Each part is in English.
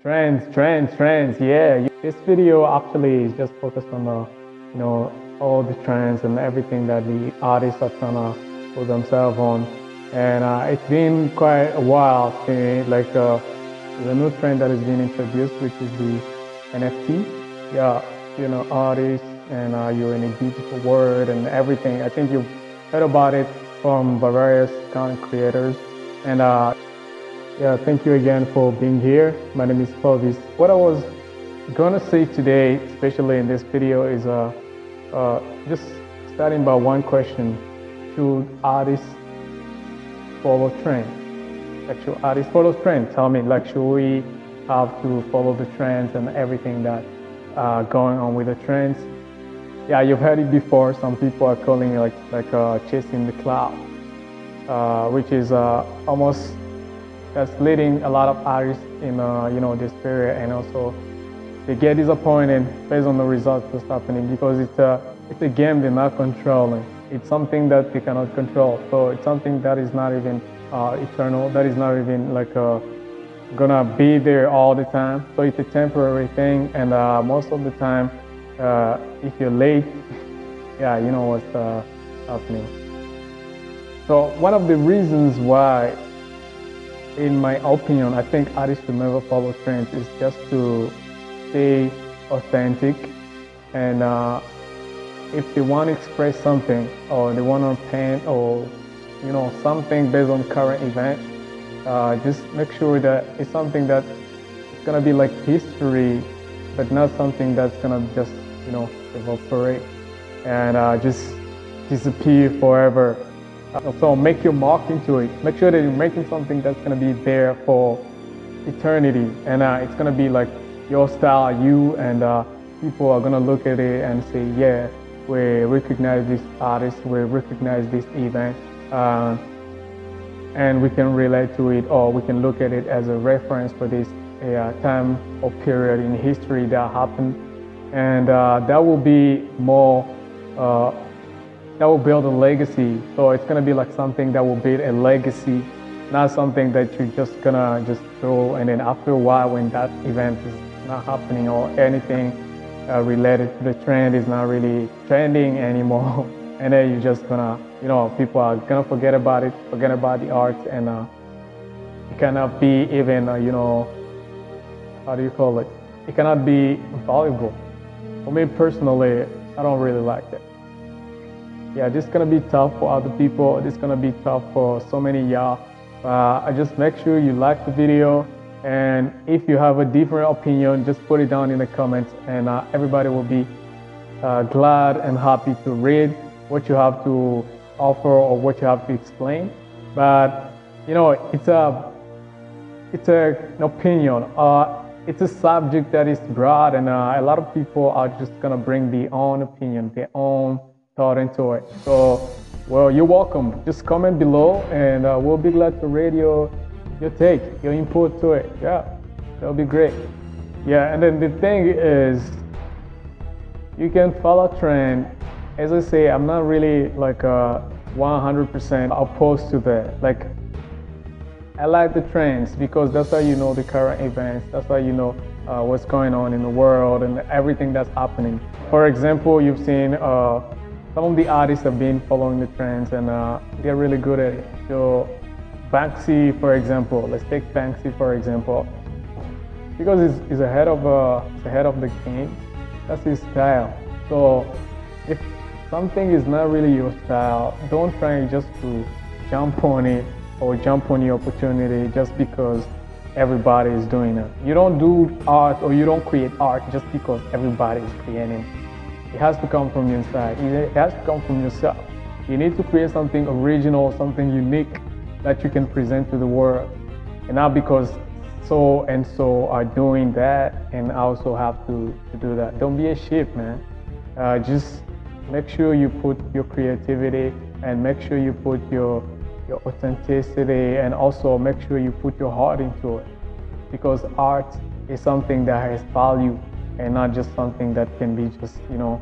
Trends, trends, trends. Yeah, this video actually is just focused on the, you know, all the trends and everything that the artists are trying to put themselves on. And uh, it's been quite a while. Since, like uh, a new trend that has been introduced, which is the NFT. Yeah, you know, artists and uh, you're in a digital world and everything. I think you've heard about it from various content creators. And uh, yeah, thank you again for being here. My name is Clovis. What I was gonna say today, especially in this video, is uh, uh, just starting by one question: Should artists follow trends? Like, should artists follow trends? Tell me, like, should we have to follow the trends and everything that uh, going on with the trends? Yeah, you've heard it before. Some people are calling it like like uh, chasing the cloud, uh, which is uh, almost that's leading a lot of artists in uh, you know this period and also they get disappointed based on the results that's happening because it's a it's a game they're not controlling. It's something that they cannot control. So it's something that is not even uh, eternal that is not even like uh, gonna be there all the time. So it's a temporary thing and uh, most of the time uh, if you're late yeah you know what's happening. So one of the reasons why in my opinion, I think artists should never follow trends. It's just to stay authentic. And uh, if they want to express something or they want to paint or, you know, something based on current event, uh, just make sure that it's something that it's going to be like history, but not something that's going to just, you know, evaporate and uh, just disappear forever. So make your mark into it. Make sure that you're making something that's going to be there for eternity. And uh, it's going to be like your style, you, and uh, people are going to look at it and say, yeah, we recognize this artist, we recognize this event, uh, and we can relate to it, or we can look at it as a reference for this uh, time or period in history that happened. And uh, that will be more uh, that will build a legacy. So it's gonna be like something that will build a legacy, not something that you're just gonna just throw and then after a while when that event is not happening or anything uh, related to the trend is not really trending anymore. and then you're just gonna, you know, people are gonna forget about it, forget about the art and uh, it cannot be even, uh, you know, how do you call it? It cannot be valuable. For me personally, I don't really like it yeah, this is gonna be tough for other people. This is gonna be tough for so many y'all. Uh, I just make sure you like the video, and if you have a different opinion, just put it down in the comments, and uh, everybody will be uh, glad and happy to read what you have to offer or what you have to explain. But you know, it's a it's a, an opinion. Uh, it's a subject that is broad, and uh, a lot of people are just gonna bring their own opinion, their own thought into it. So, well, you're welcome. Just comment below and uh, we'll be glad to read your, your take, your input to it. Yeah, that'll be great. Yeah, and then the thing is, you can follow trend. As I say, I'm not really like a 100% opposed to that. Like, I like the trends because that's how you know the current events. That's how you know uh, what's going on in the world and everything that's happening. For example, you've seen uh, some of the artists have been following the trends and uh, they're really good at it. So Banksy, for example, let's take Banksy for example, because he's, he's ahead of uh, ahead of the game. That's his style. So if something is not really your style, don't try just to jump on it or jump on the opportunity just because everybody is doing it. You don't do art or you don't create art just because everybody is creating it has to come from inside. It has to come from yourself. You need to create something original, something unique that you can present to the world. And not because so and so are doing that and I also have to, to do that. Don't be a sheep, man. Uh, just make sure you put your creativity and make sure you put your, your authenticity and also make sure you put your heart into it. Because art is something that has value and not just something that can be just, you know,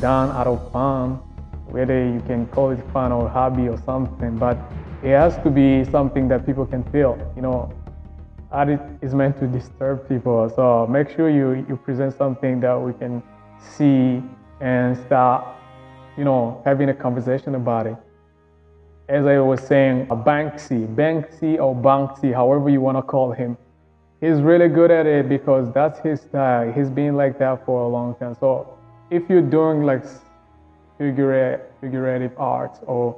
done out of fun, whether you can call it fun or hobby or something, but it has to be something that people can feel, you know. art is meant to disturb people. So make sure you, you present something that we can see and start, you know, having a conversation about it. As I was saying, Banksy, Banksy or Banksy, however you want to call him, he's really good at it because that's his style. He's been like that for a long time. So if you're doing like figurative art or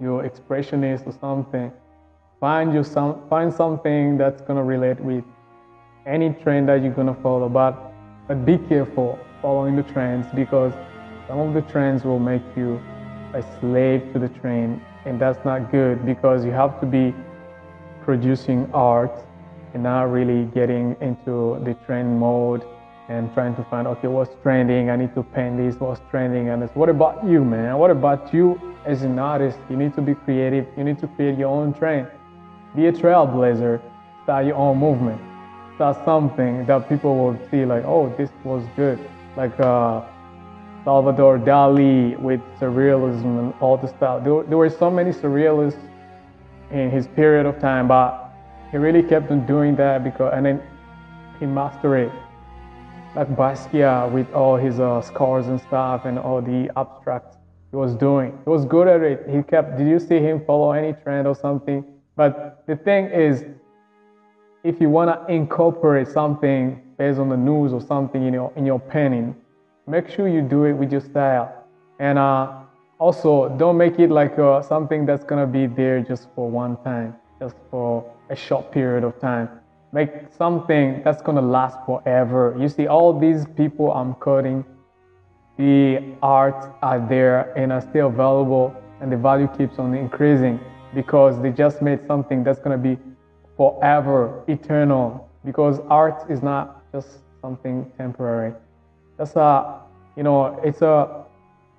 you're expressionist or something, find you some find something that's gonna relate with any trend that you're gonna follow. But but be careful following the trends because some of the trends will make you a slave to the trend, and that's not good because you have to be producing art and not really getting into the trend mode and trying to find okay what's trending? I need to paint this what's trending and it's what about you man? What about you as an artist? You need to be creative. You need to create your own trend. Be a trailblazer. Start your own movement. Start something that people will see like oh this was good. Like uh, salvador dali with surrealism and all the stuff. There, there were so many surrealists in his period of time but he really kept on doing that because and then he mastered it like Basquiat with all his uh, scars and stuff and all the abstracts he was doing. He was good at it. He kept, did you see him follow any trend or something? But the thing is, if you want to incorporate something based on the news or something in your, in your painting, make sure you do it with your style. And uh, also, don't make it like uh, something that's going to be there just for one time, just for a short period of time make something that's gonna last forever. You see, all these people I'm coding, the art are there and are still valuable, and the value keeps on increasing because they just made something that's gonna be forever, eternal. Because art is not just something temporary. That's a, you know, it's a,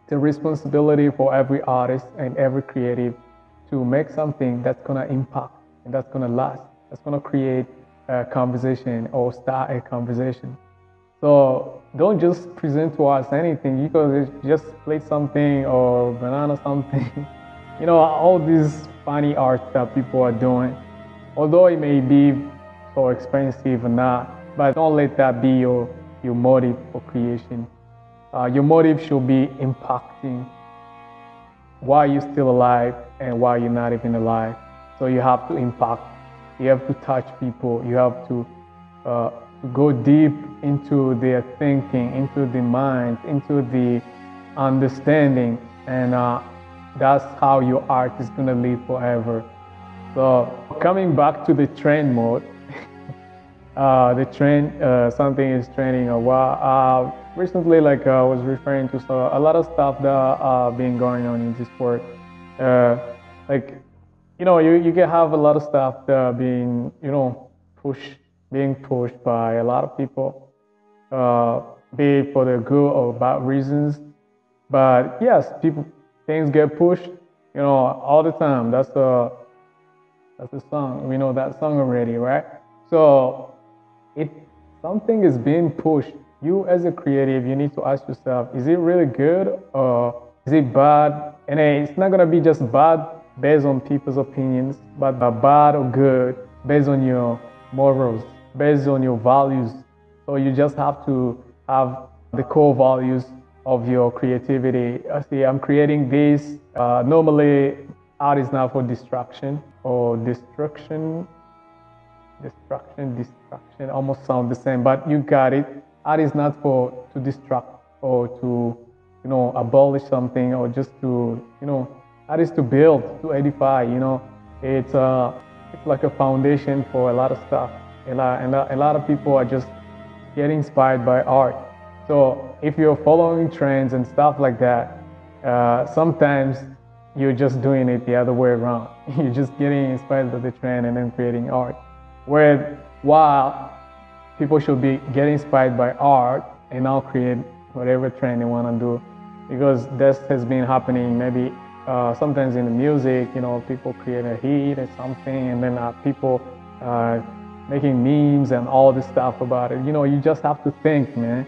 the responsibility for every artist and every creative to make something that's gonna impact and that's gonna last, that's gonna create a conversation or start a conversation. So don't just present to us anything. You could just play something or banana something. you know, all these funny art that people are doing, although it may be so expensive or not, but don't let that be your, your motive for creation. Uh, your motive should be impacting why you're still alive and why you're not even alive. So you have to impact you have to touch people. You have to uh, go deep into their thinking, into the mind, into the understanding, and uh, that's how your art is gonna live forever. So coming back to the trend mode, uh, the trend, uh, something is trending a while. Uh, recently, like I was referring to, so a lot of stuff that uh, been going on in this world, uh, like you know, you, you can have a lot of stuff that being, you know, pushed, being pushed by a lot of people, uh, be it for the good or bad reasons. But yes, people, things get pushed, you know, all the time. That's the, that's the song. We know that song already, right? So, if something is being pushed, you as a creative, you need to ask yourself, is it really good or is it bad? And it's not gonna be just bad based on people's opinions, but bad or good based on your morals, based on your values. So you just have to have the core values of your creativity. I see, I'm creating this. Uh, normally, art is not for destruction or destruction. Destruction, destruction. almost sound the same, but you got it. Art is not for to destruct or to, you know, abolish something or just to, you know, that is to build, to edify. You know, it's uh, it's like a foundation for a lot of stuff. A lot, and a lot of people are just getting inspired by art. So if you're following trends and stuff like that, uh, sometimes you're just doing it the other way around. You're just getting inspired by the trend and then creating art. Where while people should be getting inspired by art and now create whatever trend they want to do, because this has been happening maybe uh, sometimes in the music, you know, people create a hit or something, and then uh, people uh, making memes and all this stuff about it. You know, you just have to think, man.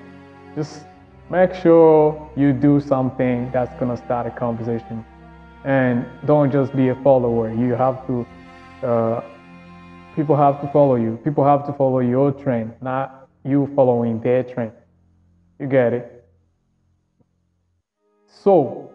Just make sure you do something that's gonna start a conversation, and don't just be a follower. You have to uh, people have to follow you. People have to follow your trend, not you following their trend. You get it? So,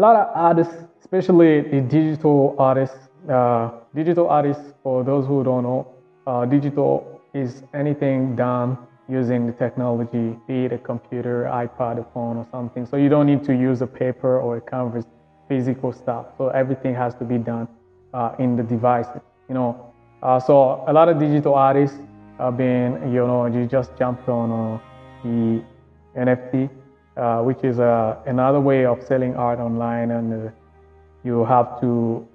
a lot of artists, especially the digital artists, uh, digital artists, for those who don't know, uh, digital is anything done using the technology, be it a computer, iPad, a phone, or something. So you don't need to use a paper or a canvas, physical stuff. So everything has to be done uh, in the devices. You know, uh, so a lot of digital artists have been, you know, you just jumped on uh, the NFT, uh, which is uh, another way of selling art online, and uh, you have to,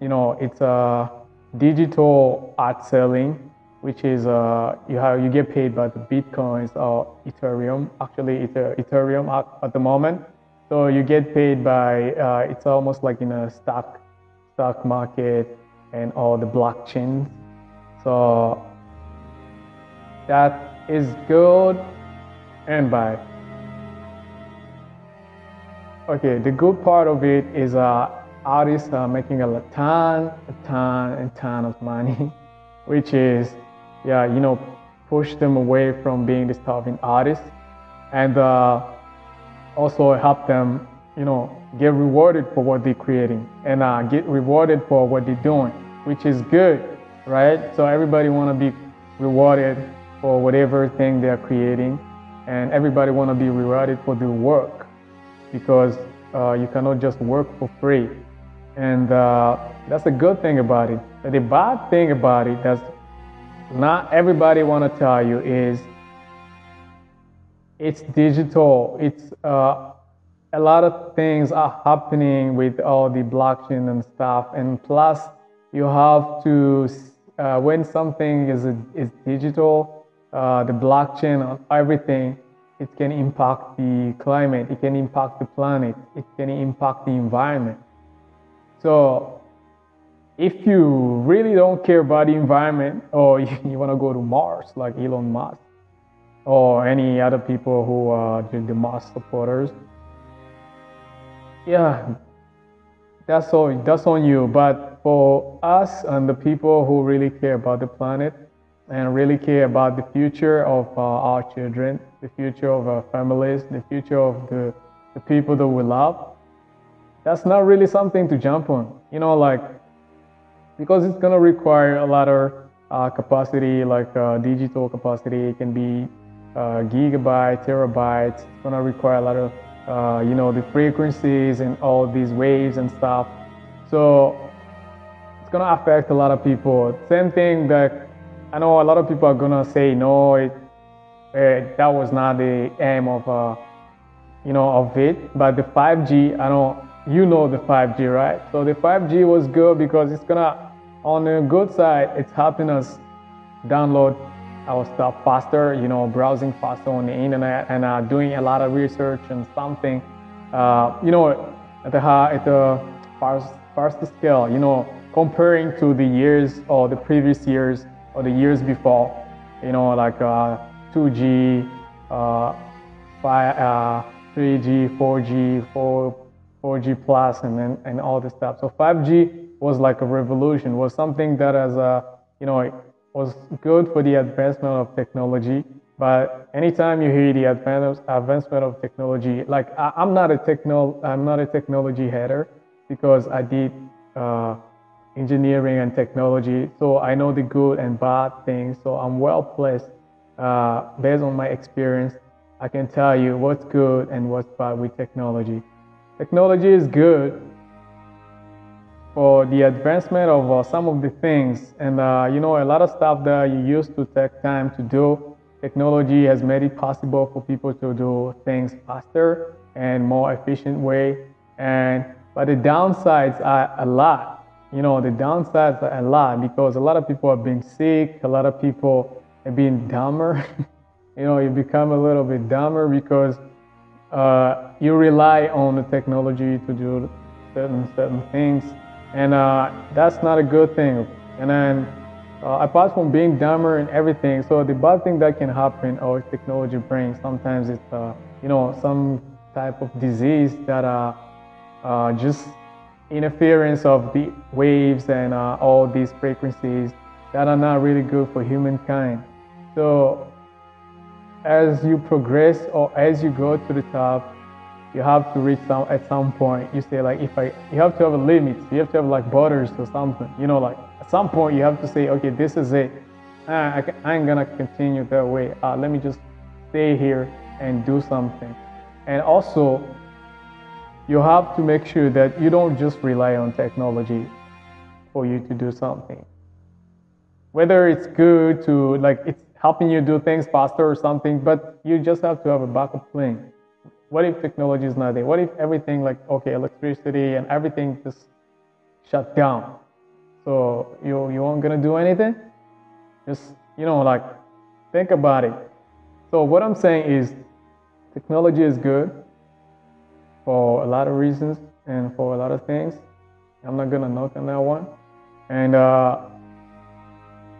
you know, it's a digital art selling which is uh, you have you get paid by the bitcoins or Ethereum. Actually, it's Ethereum at, at, the moment. So you get paid by uh, it's almost like in a stock stock market and all the blockchains. So that is good and bad. Okay, the good part of it is uh, artists are making a ton, a ton, and ton of money, which is yeah, you know, push them away from being the starving artist and uh, also help them, you know, get rewarded for what they're creating and uh, get rewarded for what they're doing, which is good, right? So everybody want to be rewarded for whatever thing they're creating and everybody want to be rewarded for their work because uh, you cannot just work for free. And uh, that's a good thing about it. But the bad thing about it, that's not everybody want to tell you is it's digital. It's uh, a lot of things are happening with all the blockchain and stuff, and plus you have to uh, when something is is digital, uh, the blockchain everything, it can impact the climate, it can impact the planet, it can impact the environment. So if you really don't care about the environment or you, you want to go to Mars like Elon Musk or any other people who are the Mars supporters, yeah, that's all. That's on you. But for us and the people who really care about the planet and really care about the future of uh, our children, the future of our families, the future of the, the people that we love, that's not really something to jump on. You know, like because it's going to require a lot of uh, capacity, like uh, digital capacity. It can be uh, gigabytes, terabytes. It's going to require a lot of, uh, you know, the frequencies and all these waves and stuff. So it's going to affect a lot of people. Same thing that I know a lot of people are to say, no, it, it, that was not the aim of, uh, you know, of it. But the 5G, I know you know the 5G, right? So the 5G was good because it's gonna, on the good side, it's helping us download our stuff faster, you know, browsing faster on the internet and uh, doing a lot of research and something, uh, you know, at the at the first, first scale, you know, comparing to the years or the previous years or the years before, you know, like uh, 2G, uh, 5, 3G, 4G, 4 4G plus and, and, and all this stuff. So 5G was like a revolution, was something that as a, you know, was good for the advancement of technology. But anytime you hear the advancement of technology, like I, am not a techno, I'm not a technology header because I did uh, engineering and technology. So I know the good and bad things. So I'm well placed uh, based on my experience. I can tell you what's good and what's bad with technology. Technology is good for the advancement of uh, some of the things. And, uh, you know, a lot of stuff that you used to take time to do, technology has made it possible for people to do things faster and more efficient way. And, but the downsides are a lot. You know, the downsides a lot because a lot of people are being sick, a lot of people are being dumber. you know, you become a little bit dumber because uh, you rely on the technology to do certain certain things, and uh, that's not a good thing. And then, uh, apart from being dumber and everything, so the bad thing that can happen or technology brings sometimes it's uh, you know some type of disease that uh, uh, just interference of the waves and uh, all these frequencies that are not really good for humankind. So as you progress or as you go to the top, you have to reach some at some point. You say like if I you have to have a limit. You have to have like borders or something. You know, like at some point you have to say, okay, this is it. Ah, I, I ain't gonna continue that way. Uh, let me just stay here and do something. And also, you have to make sure that you don't just rely on technology for you to do something. Whether it's good to like it's helping you do things faster or something, but you just have to have a backup plan. What if technology is not there? What if everything like okay, electricity and everything just shut down? So you you aren't gonna do anything? Just you know like think about it. So what I'm saying is technology is good for a lot of reasons and for a lot of things. I'm not gonna knock on that one. And uh,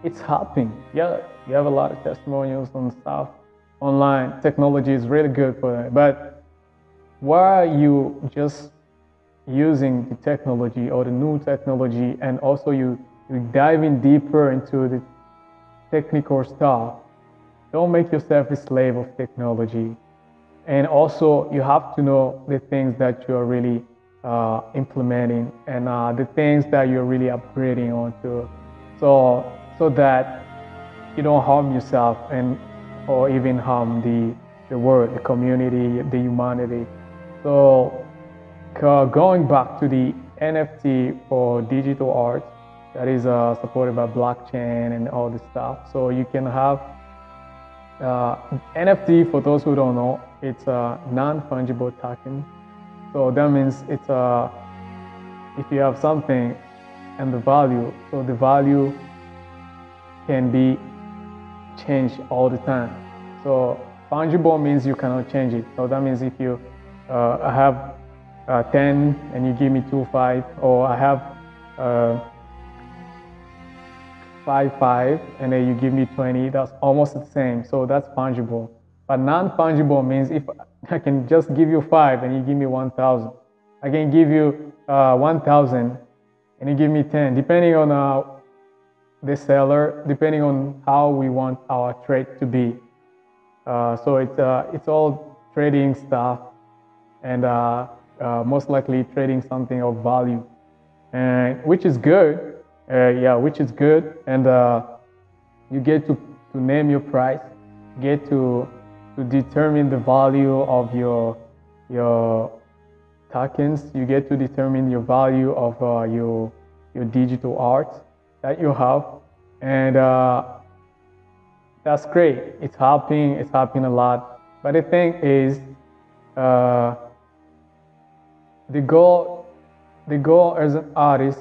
it's helping. Yeah, you have a lot of testimonials and stuff online. Technology is really good for that. But why are you just using the technology or the new technology and also you, you diving deeper into the technical stuff? Don't make yourself a slave of technology. And also, you have to know the things that you are really uh, implementing and uh, the things that you're really upgrading onto. So, so that you don't harm yourself and or even harm the the world, the community, the humanity. So, uh, going back to the NFT for digital art that is uh, supported by blockchain and all this stuff. So you can have uh, NFT, for those who don't know, it's a non-fungible token. So that means it's a, if you have something and the value, so the value can be changed all the time. So fungible means you cannot change it. So that means if you uh, have uh, 10 and you give me 2, 5, or I have uh, five five and then you give me 20 that's almost the same so that's fungible but non-fungible means if i can just give you five and you give me 1000 i can give you uh, 1000 and you give me 10 depending on uh, the seller depending on how we want our trade to be. Uh, so it's, uh, it's all trading stuff and uh, uh, most likely trading something of value. And which is good yeah, which is good. And you get to, to name your price, get to, to determine the value of your, your tokens. You get to determine your value of uh, your, your digital art that you have. And uh, that's great. It's helping, it's helping a lot. But the thing is, uh, the goal, the goal as an artist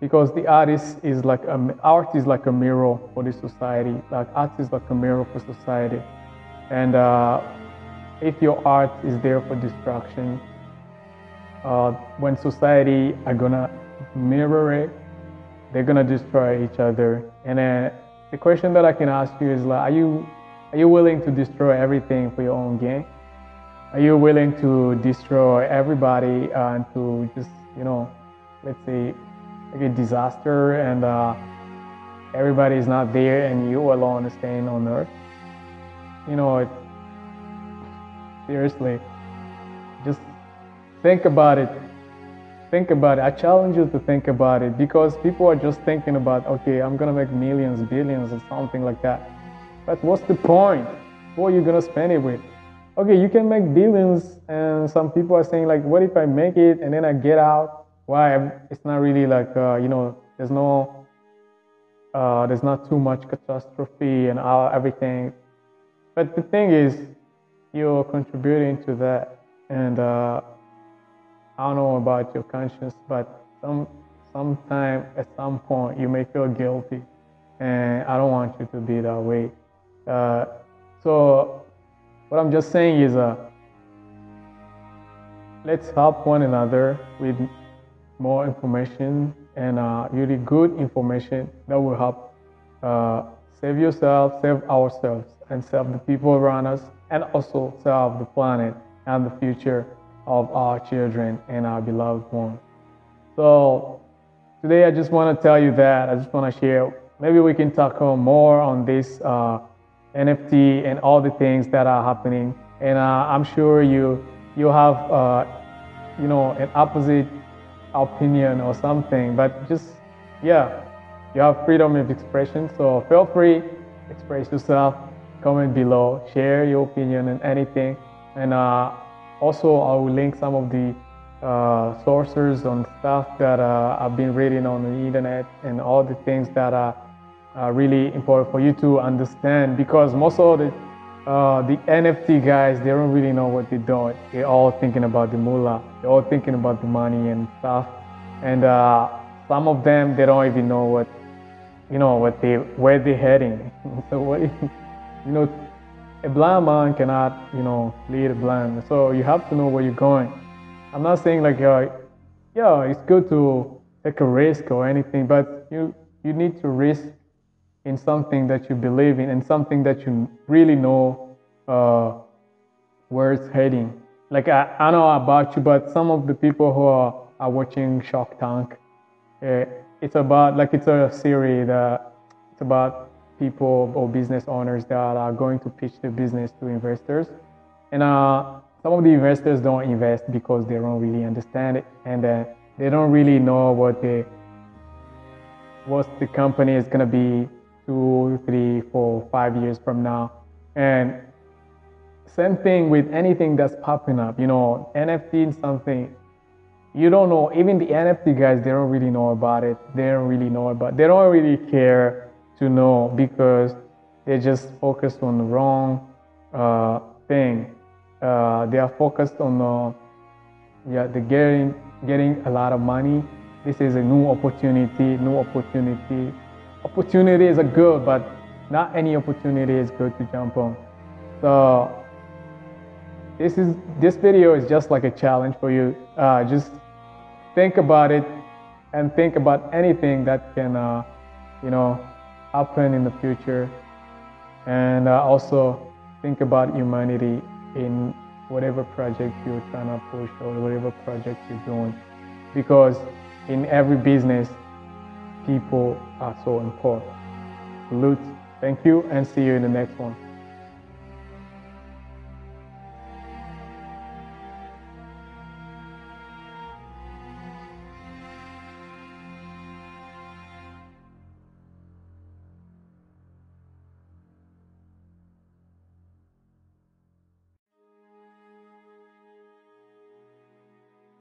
because the artist is like a, art is like a mirror for the society like art is like a mirror for society and uh, if your art is there for destruction uh, when society are gonna mirror it they're gonna destroy each other. And then the question that i can ask you is like are you are you willing to destroy everything for your own gain? Are you willing to destroy everybody uh, and to just you know let's say like a disaster and uh, everybody is not there and you alone staying on earth you know it, seriously just think about it. Think about it. I challenge you to think about it because people are just thinking about okay i'm gonna make millions billions or something like that. But what's the point? What are you gonna spend it with? Okay you can make billions and some people are saying like what if i make it and then i get out? Why? It's not really like uh, you know there's no uh, there's not too much catastrophe and all, everything but the thing is you're contributing to that and uh, i don't know about your conscience but some sometime at some point you may feel guilty and i don't want you to be that way. Uh, so what i'm just saying is uh, let's help one another with more information and uh, really good information that will help uh, save yourself, save ourselves, and save the people around us, and also save the planet and the future of our children and our beloved ones. So today I just want to tell you that. I just want to share. Maybe we can talk more on this uh, NFT and all the things that are happening. And uh, I'm sure you you have uh, you know an opposite opinion or something, but just yeah, you have freedom of expression. So feel free, express yourself. Comment below, share your opinion and anything. And uh, also, I will link some of the uh, sources on stuff that uh, I've been reading on the internet and all the things that are really important for you to understand because most of the uh, the NFT guys, they don't really know what they're doing. They're all thinking about the moolah. They're all thinking about the money and stuff. And uh, some of them, they don't even know what, you know, what they, where they're heading. so you know, a blind man cannot, you know, lead a blind. So you have to know where you're going. I'm not saying like, uh, yeah, it's good to take a risk or anything, but you you need to risk in something that you believe in and something that you really know uh, where it's heading. Like I, I know about you, but some of the people who are, are watching Shark Tank, uh, it's about like it's a series that it's about people or business owners that are going to pitch their business to investors, and uh, some of the investors don't invest because they don't really understand it and uh, they don't really know what the what the company is gonna be two, three, four, five years from now. And same thing with anything that's popping up, you know, NFT something. You don't know, even the NFT guys, they don't really know about it. They don't really know about They don't really care to know because they're just focused on the wrong uh, thing. Uh, they are focused on, uh, yeah, the getting, getting a lot of money. This is a new opportunity, new opportunity opportunities are good, but not any opportunity is good to jump on. So this is this video is just like a challenge for you. Uh, just think about it and think about anything that can, uh, you know, happen in the future, and uh, also think about humanity in whatever project you're trying to push or whatever project you're doing, because in every business people are so important. Salute. Thank you and see you in the next one.